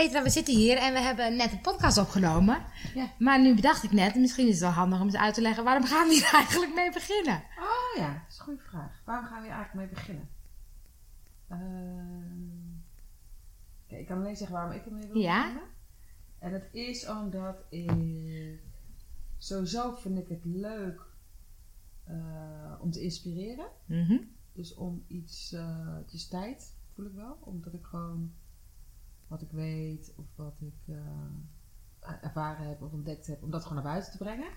Petra, we zitten hier en we hebben net een podcast opgenomen. Ja. Maar nu bedacht ik net, misschien is het wel handig om eens uit te leggen, waarom gaan we hier eigenlijk mee beginnen? Oh ja, dat is een goede vraag. Waarom gaan we hier eigenlijk mee beginnen? Kijk, ik kan alleen zeggen waarom ik ermee wil Ja? beginnen. En het is omdat ik... Sowieso vind ik het leuk eh, om te inspireren. Mhm. Dus om iets... eh het is tijd, voel ik wel. Omdat ik gewoon wat ik weet of wat ik eh, ervaren heb of ontdekt heb, om dat gewoon naar buiten te brengen.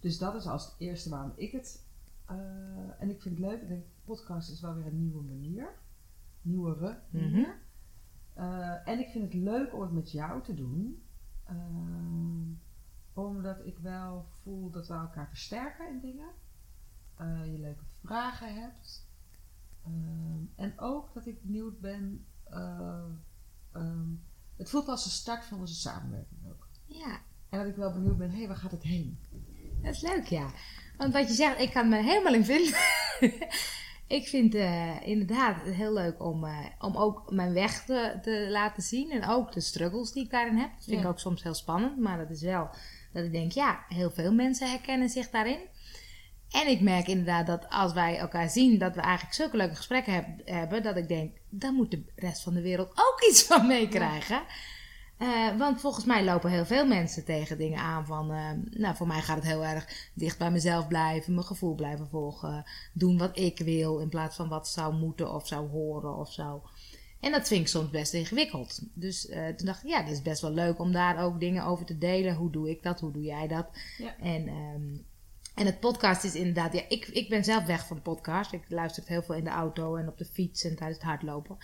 Dus dat is als het eerste waarom ik het. eh, en ik vind het leuk. Ik denk, podcast is wel weer een nieuwe manier. Nieuwere manier. Eh, en ik vind het leuk om het met jou te doen. Omdat ik wel voel dat we elkaar versterken in dingen. Je leuke vragen hebt. En ook dat ik benieuwd ben. Eh, ehm, het voelt als een start van onze samenwerking ook. Ja, En dat ik wel benieuwd ben, hé, hey, waar gaat het heen? dat is leuk, ja. Want wat je zegt, ik kan me helemaal in vinden. ik vind eh, inderdaad heel leuk om, eh, om ook mijn weg te, te laten zien. En ook de struggles die ik daarin heb. Dat vind ik ook soms heel spannend. Maar dat is wel dat ik denk, ja, heel veel mensen herkennen zich daarin. En ik merk inderdaad dat als wij elkaar zien, dat we eigenlijk zulke leuke gesprekken heb- hebben, dat ik denk, daar moet de rest van de wereld ook iets van meekrijgen. Eh, want volgens mij lopen heel veel mensen tegen dingen aan van, eh, nou voor mij gaat het heel erg dicht bij mezelf blijven, mijn gevoel blijven volgen, doen wat ik wil in plaats van wat zou moeten of zou horen of zo. En dat vind ik soms best ingewikkeld. Dus eh, toen dacht ik, ja, dat is best wel leuk om daar ook dingen over te delen. Hoe doe ik dat? Hoe doe jij dat? Ja. En, ehm, en het podcast is inderdaad, ja, ik, ik ben zelf weg van podcast. Ik luister het heel veel in de auto en op de fiets en tijdens het hardlopen.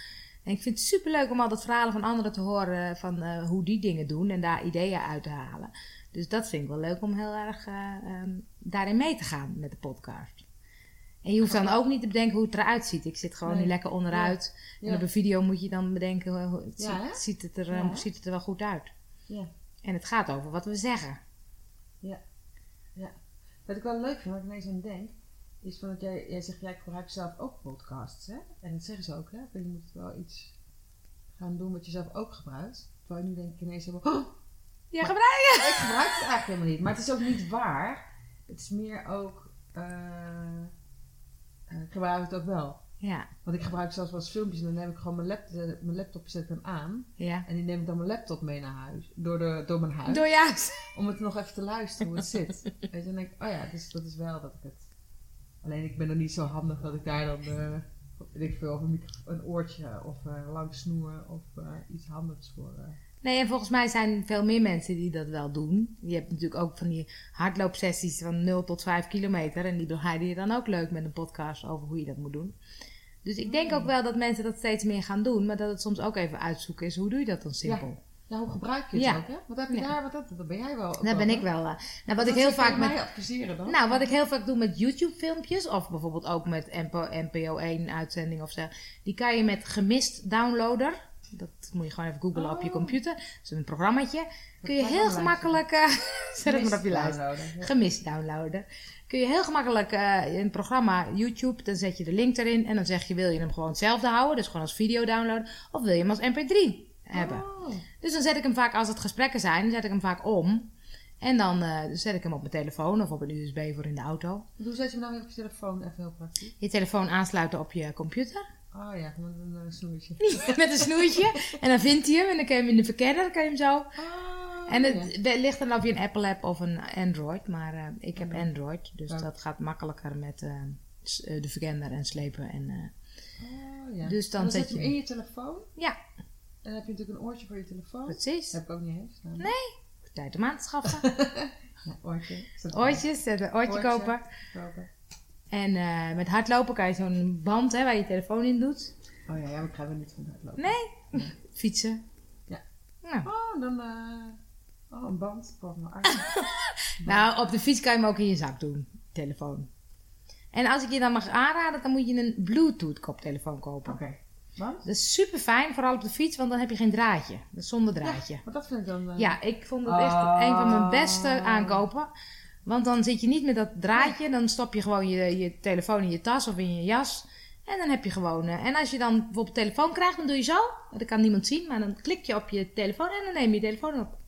En ik vind het super leuk om altijd verhalen van anderen te horen van eh, hoe die dingen doen en daar ideeën uit te halen. Dus dat vind ik wel leuk om heel erg eh, ehm, daarin mee te gaan met de podcast. En je hoeft dan ook niet te bedenken hoe het eruit ziet. Ik zit gewoon Nee. nu lekker onderuit. En Ja. op een video moet je dan bedenken, hoe- het Ja, ziet, het er, eh, Ja, hè? ziet het er wel goed uit. Ja. En het gaat over wat we zeggen. Wat ik wel leuk vind, waar ik ineens aan denk, is van dat jij, jij zegt, jij gebruikt zelf ook podcasts, hè? En dat zeggen ze ook, hè? Van, Je moet wel iets gaan doen wat je zelf ook gebruikt. Terwijl nu denk ik ineens helemaal, oh, Ja, Maar- gebruik! ik gebruik het eigenlijk helemaal niet. Maar het is ook niet waar. Het is meer ook, eh, ik gebruik het ook wel. Ja, Want ik gebruik zelfs wel eens filmpjes en dan neem ik gewoon mijn, lap, de- mijn laptop, zet hem aan. ja. En die neem ik dan mijn laptop mee naar huis. Door, de, door mijn huis. Door. Om het nog even te luisteren hoe het zit. Weet je, dan denk ik, oh ja, dus dat is wel dat ik het... Alleen ik ben er niet zo handig dat ik daar dan, eh weet ik veel, of een, een oortje of eh, een lang snoer of eh, iets handigs voor... eh. Nee, en volgens mij zijn veel meer mensen die dat wel doen. Je hebt natuurlijk ook van die hardloopsessies van 0 tot 5 kilometer. En die begeleiden je dan ook leuk met een podcast over hoe je dat moet doen. Dus ik denk ook wel dat mensen dat steeds meer gaan doen. Maar dat het soms ook even uitzoeken is. Hoe doe je dat dan simpel? Ja, hoe gebruik je het Ja. ook, hè? Wat heb je Ja. daar, wat, dat, dat ben jij wel. Daar ben ik wel. eh, nou, wat ik heel vaak met. mij adviseren dan? Nou, wat ik heel vaak doe met YouTube-filmpjes, of bijvoorbeeld ook met NPO, NPO 1-uitzending of zo, die kan je met gemist downloader, dat moet je gewoon even googlen op je Oh. computer, dat is een programmaatje, kun je heel gemakkelijk, eh, zet het maar op je lijst, gemist downloaden. Kun je heel gemakkelijk eh, in het programma YouTube, dan zet je de link erin en dan zeg je wil je hem gewoon hetzelfde houden, dus gewoon als video downloaden, of wil je hem als mp3 hebben. Oh. Dus dan zet ik hem vaak, als het gesprekken zijn, zet ik hem vaak om. En dan eh, zet ik hem op mijn telefoon of op een USB voor in de auto. Hoe zet je hem nou weer op je telefoon? Even heel praktisch. Je telefoon aansluiten op je computer. Oh ja, met een eh, snoertje. Met een snoertje. En dan vindt hij hem en dan kan je hem in de verkenner, dan kan je hem zo. Ah, En het het ligt dan of je een Apple hebt of een Android. Maar eh, ik heb. Android, dus dat gaat makkelijker met eh, eh, de verkenner en slepen. En, Oh, ja. dus dan En zet je hem in je telefoon. ja, En dan heb je natuurlijk een oortje voor je telefoon. precies. heb ik ook niet eens. Nou, Tijd om aan te schaffen. ja, oortje. Oortjes, een oortje Oortje. kopen. kopen. En met hardlopen kan je zo'n band hè, waar je je telefoon in doet. Oh ja, ja, maar ik ga weer niet van hardlopen. Nee. Fietsen. Ja. Nou, Oh, dan... oh, een band. Voor mijn arm. Nou, op de fiets kan je hem ook in je zak doen, telefoon. En als ik je dan mag aanraden, dan moet je een Bluetooth koptelefoon kopen. Oké. Want? Dat is super fijn, vooral op de fiets, want dan heb je geen draadje. Dat is zonder draadje. Want dat vind ik dan... eh, Ja, ik vond het echt Oh. een van mijn beste aankopen. Want dan zit je niet met dat draadje, dan stop je gewoon je, je telefoon in je tas of in je jas. En dan heb je gewoon... eh, en als je dan bijvoorbeeld telefoon krijgt, dan doe je zo. Dat kan niemand zien, maar dan klik je op je telefoon en dan neem je je telefoon op.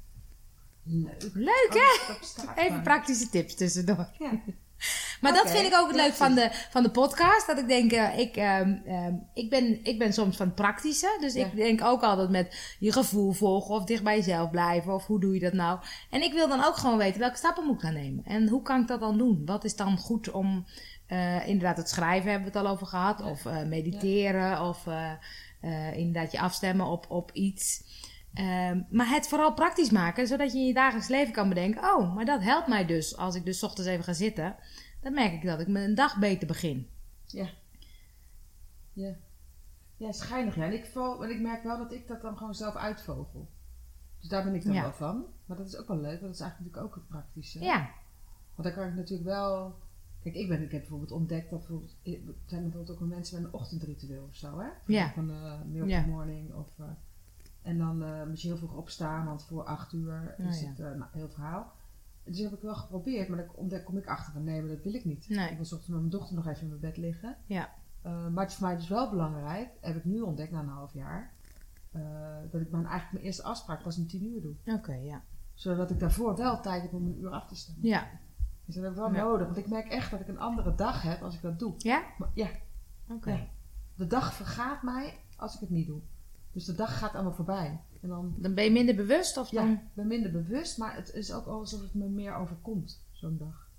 Leuk. Leuk, hè? Oh, bestaat Even praktische tips tussendoor. Ja. Maar dat vind ik ook het leuk van de, van de podcast. Dat ik denk, eh, ik, ehm, ehm, ik, ben, ik ben soms van het praktische. Dus Ja. ik denk ook altijd met je gevoel volgen of dicht bij jezelf blijven. Of hoe doe je dat nou? En ik wil dan ook gewoon weten welke stappen moet ik gaan nemen. En hoe kan ik dat dan doen? Wat is dan goed om, eh, inderdaad het schrijven hebben we het al over gehad. Ja. Of eh, mediteren. Of inderdaad je afstemmen op, op iets. Ehm, maar het vooral praktisch maken, zodat je in je dagelijks leven kan bedenken: oh, maar dat helpt mij dus. Als ik dus 's ochtends even ga zitten, dan merk ik dat ik mijn dag beter begin. Ja. Ja. Ja, schijnig. Ja. En ik, val, want ik merk wel dat ik dat dan gewoon zelf uitvogel. Dus daar ben ik dan Ja. wel van. Maar dat is ook wel leuk, want dat is eigenlijk natuurlijk ook het praktische. Ja, Want dan kan ik natuurlijk wel... Kijk, ik, ben, ik heb bijvoorbeeld ontdekt dat bijvoorbeeld, er zijn bijvoorbeeld ook mensen met een ochtendritueel of zo, hè? Ja. Van de milk Ja. morning of... eh, en dan eh moet je heel vroeg opstaan, want voor acht uur is ja. het eh, nou, heel verhaal. Dus dat heb ik wel geprobeerd, maar dan ontdek, kom ik achter van nee, maar dat wil ik niet. Nee. Ik wil 's ochtends met mijn dochter nog even in mijn bed liggen. ja, Eh, maar het is voor mij dus wel belangrijk, heb ik nu ontdekt na een half jaar, dat ik mijn, eigenlijk mijn eerste afspraak pas om tien uur doe. oké, ja. Zodat ik daarvoor wel tijd heb om een uur af te stemmen. Ja, Dus dat heb ik wel Ja. nodig, want ik merk echt dat ik een andere dag heb als ik dat doe. ja? Maar, ja, Oké. Ja. de dag vergaat mij als ik het niet doe. Dus de dag gaat allemaal voorbij. En dan, Dan ben je minder bewust of ja, dan... ik ben minder bewust, maar het is ook alsof het me meer overkomt, zo'n dag.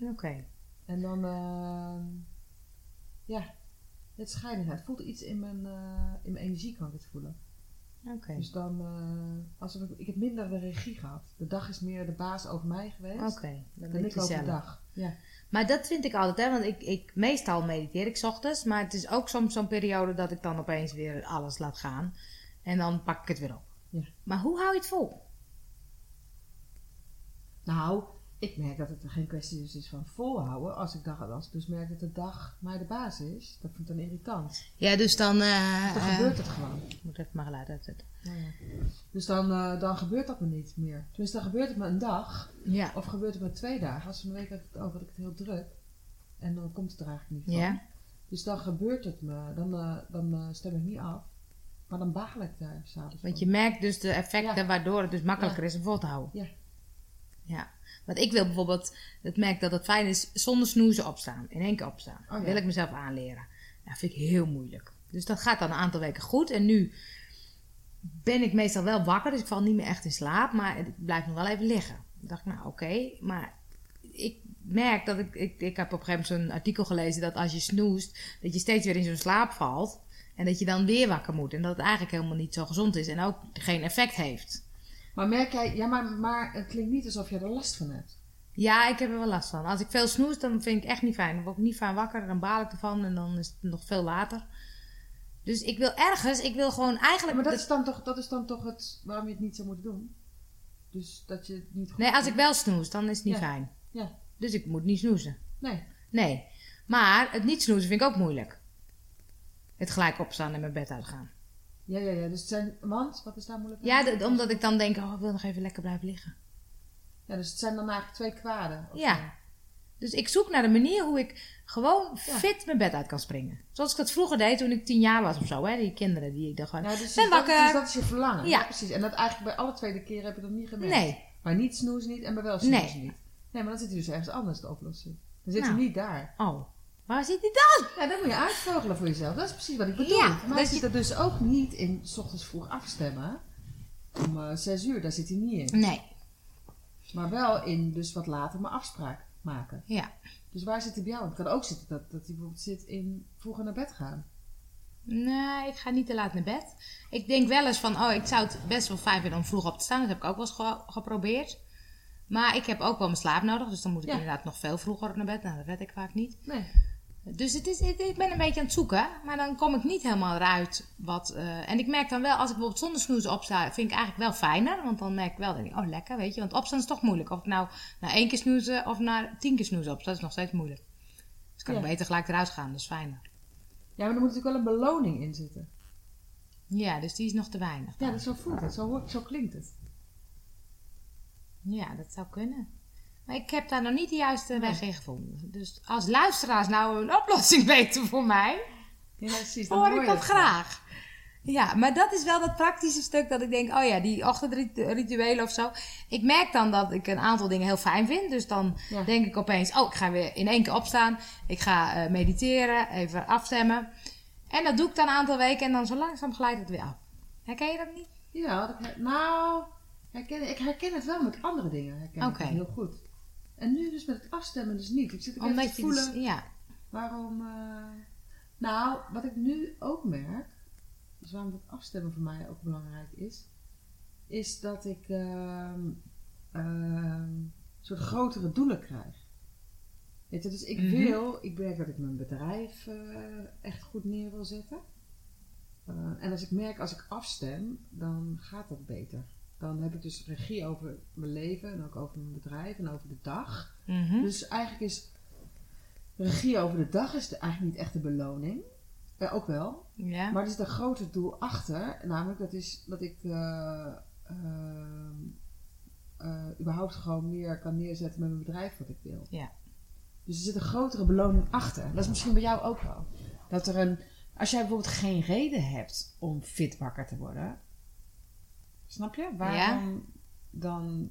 Oké. En dan, eh, ja, het schijnen. Het voelt iets in mijn, eh, in mijn energie, kan ik het voelen. Dus dan, alsof ik, ik heb minder de regie gehad. De dag is meer de baas over mij geweest. Oké, dan Dan ik over de dag. Ja. Maar dat vind ik altijd, hè, want ik, ik meestal mediteer ik 's ochtends, maar het is ook soms zo'n periode dat ik dan opeens weer alles laat gaan en dan pak ik het weer op. Ja. Maar hoe hou je het vol? Nou, ik merk dat het er geen kwestie dus is van volhouden. Als ik, dag, als ik dus merk dat de dag mij de baas is, dat vind ik dan irritant. Ja, dus dan. eh, Dan eh, gebeurt het gewoon. Ik moet even mijn geluid uitzetten. Ja, ja. Dus dan, eh, dan gebeurt dat me niet meer. Tenminste, dan gebeurt het me een dag. Ja. Of gebeurt het me twee dagen. Als van een week had ik het over, had ik het heel druk. En dan komt het er eigenlijk niet van. Ja. Dus dan gebeurt het me. Dan, dan stem ik niet af. Maar dan bagel ik daar s'avonds Want je merkt dus de effecten waardoor het dus makkelijker is om vol te houden. Ja. Ja. Want ik wil bijvoorbeeld, het merk dat het fijn is zonder snoezen opstaan. In één keer opstaan. Oh, ja. Wil ik mezelf aanleren. Dat vind ik heel moeilijk. Dus dat gaat dan een aantal weken goed. En nu ben ik meestal wel wakker, dus ik val niet meer echt in slaap. Maar ik blijf nog wel even liggen. Dan dacht ik, nou oké. maar ik merk dat ik, ik... Ik heb op een gegeven moment zo'n artikel gelezen dat als je snoest, dat je steeds weer in zo'n slaap valt. En dat je dan weer wakker moet. En dat het eigenlijk helemaal niet zo gezond is. En ook geen effect heeft. Maar merk jij, ja, maar, maar het klinkt niet alsof je er last van hebt. Ja, ik heb er wel last van. Als ik veel snoes, dan vind ik echt niet fijn. Dan word ik niet fijn wakker, dan baal ik ervan en dan is het nog veel later. Dus ik wil ergens, ik wil gewoon eigenlijk... Maar dat dat- is dan toch, dat is dan toch het waarom je het niet zou moeten doen? Dus dat je het niet goed nee, als ik wel snoes, dan is het niet Ja. fijn. Ja, Dus ik moet niet snoezen. nee. Nee. Maar het niet snoezen vind ik ook moeilijk. Het gelijk opstaan en mijn bed uitgaan. Ja, ja, ja. Dus het zijn, want, wat is daar moeilijk aan? Ja, de- omdat ik dan denk, oh, ik wil nog even lekker blijven liggen. Ja, dus het zijn dan eigenlijk twee kwaden. Ja. zo. Dus ik zoek naar de manier hoe ik gewoon Ja. fit mijn bed uit kan springen. Zoals ik dat vroeger deed toen ik tien jaar was of zo. Hè? Die kinderen die ik dan gewoon... Dus, Ben dus dat, wakker. dus dat is je verlangen. Ja. Ja. precies. En dat eigenlijk bij alle twee de keren heb je dat niet gemerkt. Nee. Bij niet snoezen niet en bij wel snoezen Nee. niet. Nee, maar dan zit hij dus ergens anders de oplossing. Dan zit Nou. hij niet daar. Oh, waar zit die dan? Ja, dan moet je uitvogelen voor jezelf. Dat is precies wat ik bedoel. Ja, mij dat zit je- er dus ook niet in, s ochtends vroeg afstemmen. Om eh, zes uur, daar zit hij niet in. Nee. Maar wel in dus wat later mijn afspraak maken. Ja. Dus waar zit hij bij jou? Het kan ook zitten dat, dat hij bijvoorbeeld zit in vroeger naar bed gaan. Nee, ik ga niet te laat naar bed. Ik denk wel eens van, oh, ik zou het best wel fijn vinden om vroeg op te staan. Dat heb ik ook wel eens ge- geprobeerd. Maar ik heb ook wel mijn slaap nodig. Dus dan moet ik Ja. inderdaad nog veel vroeger naar bed. Nou, dat red ik vaak niet. Nee. Dus het is, ik ben een beetje aan het zoeken. Maar dan kom ik niet helemaal eruit wat... eh, en ik merk dan wel, als ik bijvoorbeeld zonder snoezen opsta... vind ik eigenlijk wel fijner. Want dan merk ik wel, denk ik, oh lekker, weet je. Want opstaan is toch moeilijk. Of ik nou na één keer snoezen of na tien keer snoezen opsta... is nog steeds moeilijk. Dus ik kan Ja. beter gelijk eruit gaan. Dat is fijner. Ja, maar er moet natuurlijk wel een beloning in zitten. Ja, dus die is nog te weinig. dan. Ja, dat zo voelt het. Zo, hoort- zo klinkt het. Ja, dat zou kunnen. Maar ik heb daar nog niet de juiste weg in gevonden. Dus als luisteraars nou een oplossing weten voor mij. Ja, precies. Hoor ik dat graag. Ja, maar dat is wel dat praktische stuk dat ik denk, oh ja, die ochtendrituelen of zo. Ik merk dan dat ik een aantal dingen heel fijn vind. Dus dan Ja. denk ik opeens, oh, ik ga weer in één keer opstaan. Ik ga eh, mediteren, even afstemmen. En dat doe ik dan een aantal weken en dan zo langzaam glijdt het weer af. Herken je dat niet? Ja, dat nou, herken, ik herken het wel met andere dingen. Herken het heel goed. En nu dus met het afstemmen dus niet. Ik zit ook even Omdat te je voelen dus, ja. waarom... eh, nou, wat ik nu ook merk, dus waarom het afstemmen voor mij ook belangrijk is, is dat ik ehm, soort grotere doelen krijg. Weet je, dus ik Mhm. wil, ik merk dat ik mijn bedrijf eh, echt goed neer wil zetten. Eh, en als ik merk, als ik afstem, dan gaat dat beter. Dan heb ik dus regie over mijn leven en ook over mijn bedrijf en over de dag. Mhm. Dus eigenlijk is regie over de dag is de, eigenlijk niet echt de beloning. Eh, ook wel. ja. Maar er zit een groter doel achter. Namelijk dat is dat ik eh, ehm, eh, überhaupt gewoon meer kan neerzetten met mijn bedrijf wat ik wil. Ja. Dus er zit een grotere beloning achter. Dat is misschien bij jou ook wel. Dat er een, als jij bijvoorbeeld geen reden hebt om fit wakker te worden. Snap je? Waarom dan,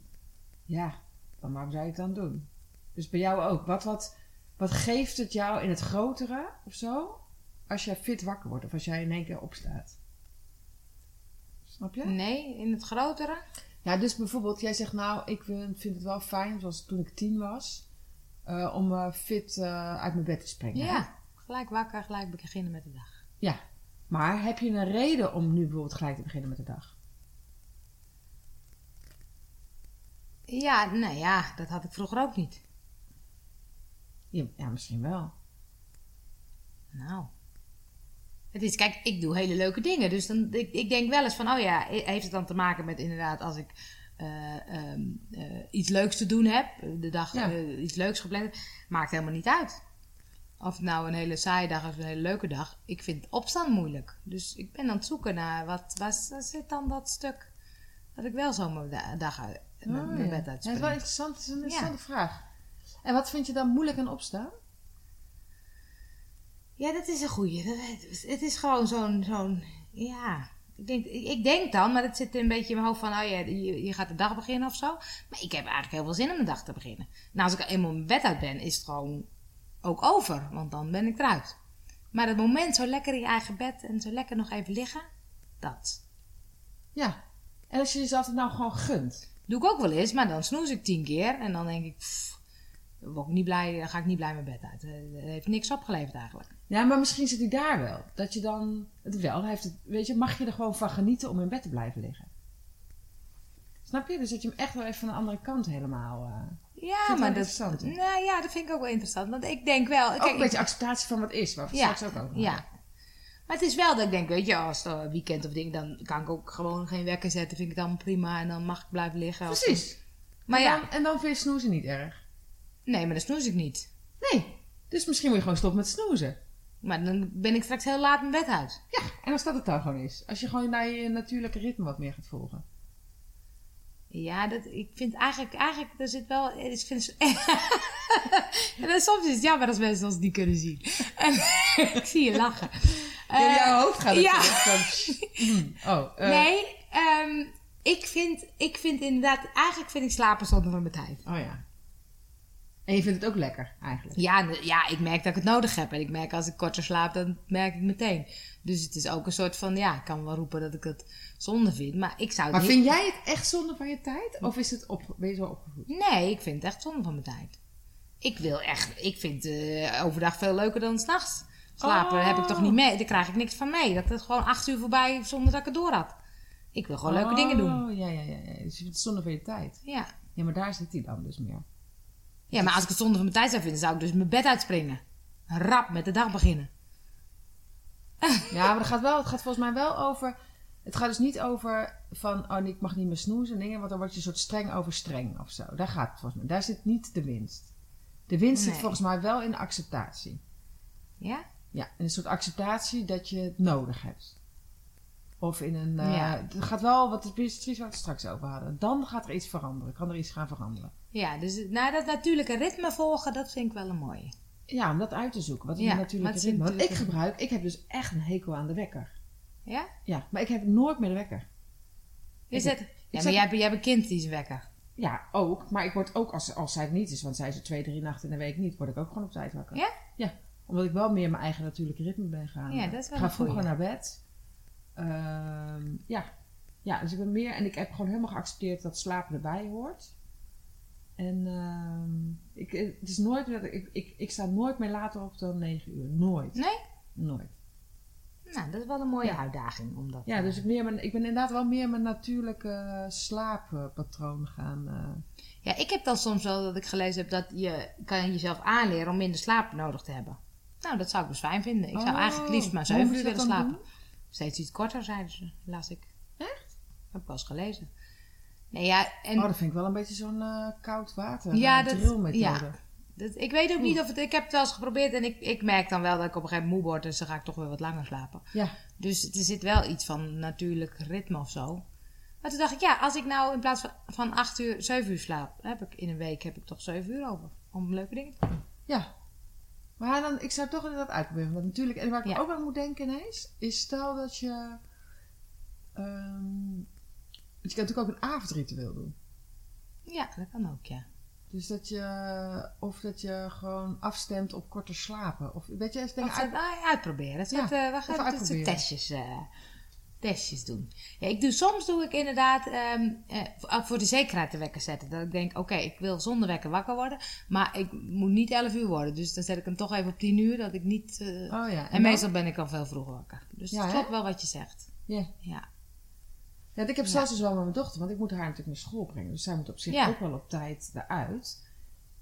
ja, dan waarom zou je het dan doen? Dus bij jou ook. Wat, wat, wat geeft het jou in het grotere of zo? Als jij fit wakker wordt of als jij in één keer opstaat. Snap je? Nee, in het grotere? Ja, dus bijvoorbeeld, jij zegt nou, ik vind het wel fijn, zoals toen ik tien was, eh, om eh, fit eh, uit mijn bed te springen. hè? Ja. Gelijk wakker, gelijk beginnen met de dag. ja. Maar heb je een reden om nu bijvoorbeeld gelijk te beginnen met de dag? Ja, nou ja, dat had ik vroeger ook niet. Ja, ja, misschien wel. Nou. Het is, kijk, ik doe hele leuke dingen. Dus dan, ik, ik denk wel eens van, oh ja, heeft het dan te maken met inderdaad als ik eh, ehm, eh, iets leuks te doen heb, de dag Ja. eh, iets leuks gepland, maakt helemaal niet uit. Of het nou een hele saaie dag is of een hele leuke dag. Ik vind opstaan moeilijk. Dus ik ben aan het zoeken naar wat, waar, zit dan dat stuk dat ik wel zo mijn da- dag mijn, Oh, mijn ja. bed Ja, uit dat is wel interessant. Dat is een interessante vraag. En wat vind je dan moeilijk aan opstaan? Ja, dat is een goeie. Het het is gewoon zo'n, zo'n ja. Ik denk, ik denk dan, maar het zit een beetje in mijn hoofd van, oh ja, je, je gaat de dag beginnen of zo. Maar ik heb eigenlijk heel veel zin om de dag te beginnen. Nou, als ik eenmaal mijn bed uit ben, is het gewoon ook over, want dan ben ik eruit. Maar het moment zo lekker in je eigen bed en zo lekker nog even liggen, dat Ja. En als je jezelf het nou gewoon gunt. Doe ik ook wel eens, maar dan snoes ik tien keer en dan denk ik, pff, dan word ik niet blij, dan ga ik niet blij mijn bed uit. Het heeft niks opgeleverd eigenlijk. Ja, maar misschien zit hij daar wel. Dat je dan het wel heeft. Het, weet je, mag je er gewoon van genieten om in bed te blijven liggen? Snap je? Dus dat je hem echt wel even van de andere kant helemaal. eh, Ja, maar dat, interessant, hè? nou ja, dat vind ik ook wel interessant. Want ik denk wel. ook Kijk, een beetje acceptatie van wat is, waar we ja, straks ook over ja. Maar het is wel dat ik denk, weet je, als het een weekend of ding, dan kan ik ook gewoon geen wekker zetten. Vind ik het allemaal prima en dan mag ik blijven liggen. Precies. Maar en ja, Dan, en dan vind je snoezen niet erg. nee, maar dan snoes ik niet. Nee. Dus misschien moet je gewoon stoppen met snoezen. Maar dan ben ik straks heel laat mijn bed uit. Ja, en als dat het dan gewoon is. Als je gewoon naar je natuurlijke ritme wat meer gaat volgen. Ja, dat, ik vind eigenlijk, eigenlijk, er zit wel, ik vind, en dan soms is het jammer als mensen ons niet kunnen zien. En, ik zie je lachen. In jouw Eh, hoofd gaat het ja. van... mm, oh, eh, Nee, ehm, ik, vind, ik vind inderdaad, eigenlijk vind ik slapen zonder van mijn tijd. Oh ja. En je vindt het ook lekker, eigenlijk. Ja, ja, ik merk dat ik het nodig heb. En ik merk als ik korter slaap, dan merk ik meteen. Dus het is ook een soort van, ja, ik kan wel roepen dat ik het zonde vind. Maar ik zou Maar niet- vind jij het echt zonde van je tijd? Of is het op, ben je zo opgevoed? Nee, ik vind het echt zonde van mijn tijd. Ik wil echt, ik vind eh, overdag veel leuker dan s'nachts. Slapen Oh. heb ik toch niet mee, daar krijg ik niks van mee. Dat is gewoon acht uur voorbij zonder dat ik het door had. Ik wil gewoon leuke dingen doen. Oh, ja, ja, ja, ja. Dus je vindt het zonde van je tijd. Ja. Ja, maar daar zit hij dan dus meer. ja, maar als ik het zonde van mijn tijd zou vinden, zou ik dus mijn bed uitspringen. Rap met de dag beginnen. Ja, maar het gaat, wel, het gaat volgens mij wel over... Het gaat dus niet over van, oh, ik mag niet meer snoezen en dingen, want dan word je een soort streng over streng of zo. Daar gaat het volgens mij. Daar zit niet de winst. De winst zit volgens mij wel in de acceptatie. Ja? Ja, een soort acceptatie dat je het nodig hebt. Of in een... eh, Ja. Het gaat wel, wat het precies waar we het straks over hadden. Dan gaat er iets veranderen. Kan er iets gaan veranderen. Ja, dus nou, dat natuurlijke ritme volgen, dat vind ik wel een mooie. Ja, om dat uit te zoeken. Wat is Ja, natuurlijke wat is een ritme? Want ik natuurlijke gebruik, ik heb dus echt een hekel aan de wekker. Ja? Ja, maar ik heb nooit meer de wekker. Ik- zet, ja, maar jij, hebt- jij hebt een kind die is wekker. Ja, ook. Maar ik word ook, als, als zij het niet is, want zij is er twee, drie nachten in de week niet, word ik ook gewoon op tijd wakker. Ja? Ja. Omdat ik wel meer mijn eigen natuurlijke ritme ben gaan. Ja, dat is wel Ik ga vroeger naar bed. Ehm, ja. ja, dus ik ben meer... En ik heb gewoon helemaal geaccepteerd dat slapen erbij hoort. En ehm, ik, het is nooit... dat Ik, ik, ik, sta nooit meer later op dan 9 uur. Nooit. Nee? Nooit. Nou, dat is wel een mooie Ja. uitdaging. Om dat, Ja, dus ik, meer mijn, ik ben inderdaad wel meer mijn natuurlijke slaappatroon gaan... eh, Ja, ik heb dan soms wel dat ik gelezen heb dat je kan jezelf aanleren om minder slaap nodig te hebben. Nou, dat zou ik dus fijn vinden. Ik zou Oh, eigenlijk liefst maar hoe 7 moet uur willen slapen. Steeds iets korter, zeiden ze, las ik. Echt? Heb ik wel eens gelezen. Nee, ja, en Oh, dat vind ik wel een beetje zo'n eh, koud water Ja, ja, dat- ja. dat, ik weet ook niet of het... Ik heb het wel eens geprobeerd en ik, ik merk dan wel dat ik op een gegeven moment moe word. Dus dan ga ik toch weer wat langer slapen. Ja. Dus er zit wel iets van natuurlijk ritme of zo. Maar toen dacht ik, ja, als ik nou in plaats van, van 8 uur, 7 uur slaap, heb ik in een week heb ik toch 7 uur over. Om leuke dingen te doen. Ja. Maar dan, ik zou toch inderdaad uitproberen. Want natuurlijk, en waar ik Ja. ook aan moet denken ineens, is stel dat je... want je kan natuurlijk ook een avondritueel doen. Ja, dat kan ook, ja. Dus dat je, of dat je gewoon afstemt op korter slapen. Of weet je, eens dingen Of uit... ah, uitproberen. Dat Ja, eh, we gaan testjes, eh, testjes doen. Ja, ik doe, soms doe ik inderdaad ehm, eh, voor- de zekerheid de wekker zetten. Dat ik denk, oké, ik wil zonder wekker wakker worden. Maar ik moet niet 11 uur worden. Dus dan zet ik hem toch even op 10 uur. Dat ik niet... eh, Oh ja. en meestal ben ik al veel vroeger wakker. Dus Ja, het hè? klopt wel wat je zegt. Ja. Ja. Ja, ik heb zelfs dus wel met mijn dochter, want ik moet haar natuurlijk naar school brengen. Dus zij moet op zich ook wel op tijd eruit.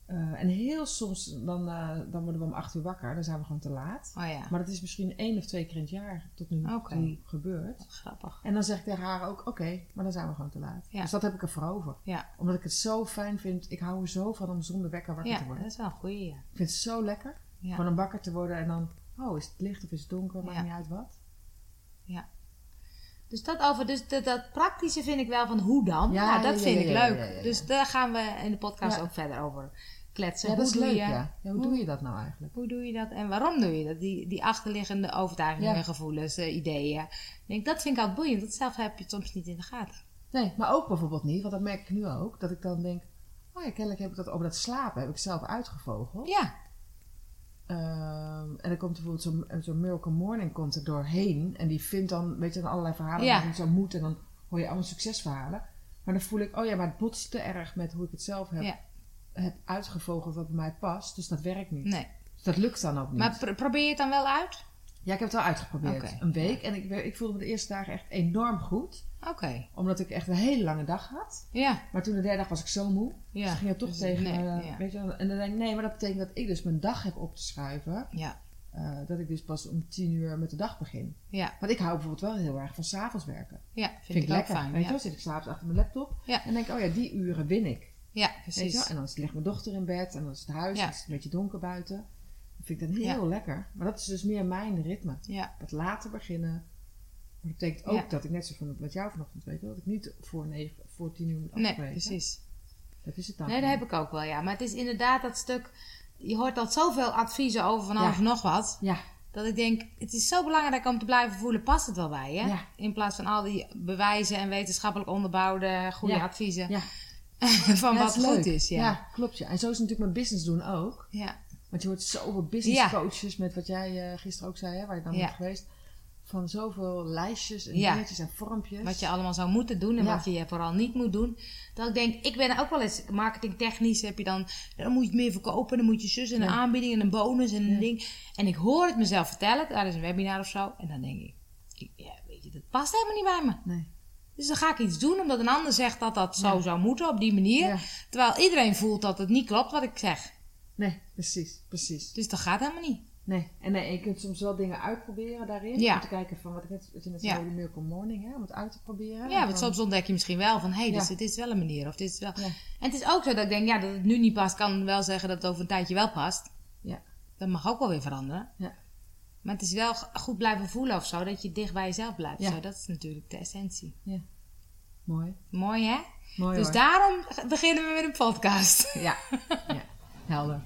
Eh, en heel soms, dan, eh, dan worden we om acht uur wakker. Dan zijn we gewoon te laat. Oh ja, Maar dat is misschien één of twee keer in het jaar tot nu toe gebeurd. grappig. En dan zeg ik tegen haar ook, oké, maar dan zijn we gewoon te laat. Ja. Dus dat heb ik er voor over. Ja, Omdat ik het zo fijn vind. Ik hou er zo van om zonder wekker wakker ja te worden. dat is wel een goeie. Ja. Ik vind het zo lekker. Ja. Gewoon om wakker te worden en dan, oh, is het licht of is het donker? Maakt Ja. niet uit wat. Dus dat over, dus dat, dat praktische vind ik wel van hoe dan. Ja, nou, dat ja, vind ja, ik ja, leuk. ja, ja, ja. Dus daar gaan we in de podcast Ja. ook verder over kletsen. Ja, dat hoe is doe leuk, je, ja. ja. Hoe hoe- doe je dat nou eigenlijk? Hoe doe je dat en waarom doe je dat? Die, die achterliggende overtuigingen, Ja. gevoelens, eh, ideeën. Ik denk, dat vind ik altijd boeiend. Dat zelf heb je soms niet in de gaten. Nee, maar ook bijvoorbeeld niet, want dat merk ik nu ook. Dat ik dan denk, oh ja, kennelijk heb ik dat over dat slapen heb ik zelf uitgevogeld. Ja, Ehm, en dan komt bijvoorbeeld zo'n zo'n Miracle Morning komt er doorheen. En die vindt dan, weet je, dan allerlei verhalen Ja. het zo moet. En dan hoor je allemaal succesverhalen. Maar dan voel ik, oh ja, maar het botst te erg met hoe ik het zelf heb, Ja. Heb uitgevogeld wat bij mij past. Dus dat werkt niet. nee. Dus dat lukt dan ook niet. Maar pro- probeer je het dan wel uit? ja, ik heb het wel uitgeprobeerd. Een week. En ik, ik voelde me de eerste dagen echt enorm goed. Oké. Omdat ik echt een hele lange dag had. Ja. Maar toen de derde dag was ik zo moe. Ja. Dus ging het toch Dus tegen nee, me, ja. weet je wel. En dan denk ik, nee, maar dat betekent dat ik dus mijn dag heb op te schuiven. Ja. Eh, dat ik dus pas om tien uur met de dag begin. Ja. Want ik hou bijvoorbeeld wel heel erg van s'avonds werken. Ja, vind, Vind, ik lekker. fijn. weet je ja. zit ik s'avonds achter mijn laptop. Ja. En denk ik, oh ja, die uren win ik. Ja, precies. En dan ligt mijn dochter in bed en dan is het huis. Ja. En het is een beetje donker buiten. Dat vind ik dan heel lekker. Maar dat is dus meer mijn ritme. Ja. Wat later beginnen. Maar dat betekent ook dat ik net zo van met jou vanochtend weet, dat ik niet voor, negen, voor tien uur moet Nee, precies. Dat is het dan. Nee, dat heb ik ook wel, ja. Maar het is inderdaad dat stuk... Je hoort al zoveel adviezen over van alles nog wat. Ja, Dat ik denk, het is zo belangrijk om te blijven voelen, past het wel bij je? Ja. In plaats van al die bewijzen en wetenschappelijk onderbouwde goede Ja. adviezen ja. van Ja, wat goed is. Ja. Ja. klopt. Ja. En zo is natuurlijk met business doen ook. Ja. Want je hoort zoveel business coaches met wat jij eh, gisteren ook zei, hè, waar je dan bent geweest. Van zoveel lijstjes en dingetjes en vormpjes. Wat je allemaal zou moeten doen en wat je vooral niet moet doen. Dat ik denk, ik ben ook wel eens marketingtechnisch. Heb je dan, dan moet je meer verkopen. Dan moet je zus en een aanbieding en een bonus en een ding. En ik hoor het mezelf vertellen. Daar is een webinar of zo. En dan denk ik, ik- ja, weet je, dat past helemaal niet bij me. Nee. Dus dan ga ik iets doen omdat een ander zegt dat dat zo Ja. zou moeten op die manier. Ja. Terwijl iedereen voelt dat het niet klopt wat ik zeg. nee, precies, precies. Dus dat gaat helemaal niet. Nee. En nee, je kunt soms wel dingen uitproberen daarin. Ja. Om te kijken van wat, ik net, wat je net Ja. zei, die Miracle Morning, hè, om het uit te proberen. Ja, want soms ontdek je misschien wel van, hé, hey, dus Ja. dit is wel een manier. Of dit is wel... En het is ook zo dat ik denk, ja, dat het nu niet past, kan wel zeggen dat het over een tijdje wel past. Ja. Dat mag ook wel weer veranderen. Ja. Maar het is wel goed blijven voelen of zo, dat je dicht bij jezelf blijft. Ja. Zo, dat is natuurlijk de essentie. Mooi. Mooi, hè? Mooi dus hoor. daarom beginnen we met een podcast. Ja. ja. Helder.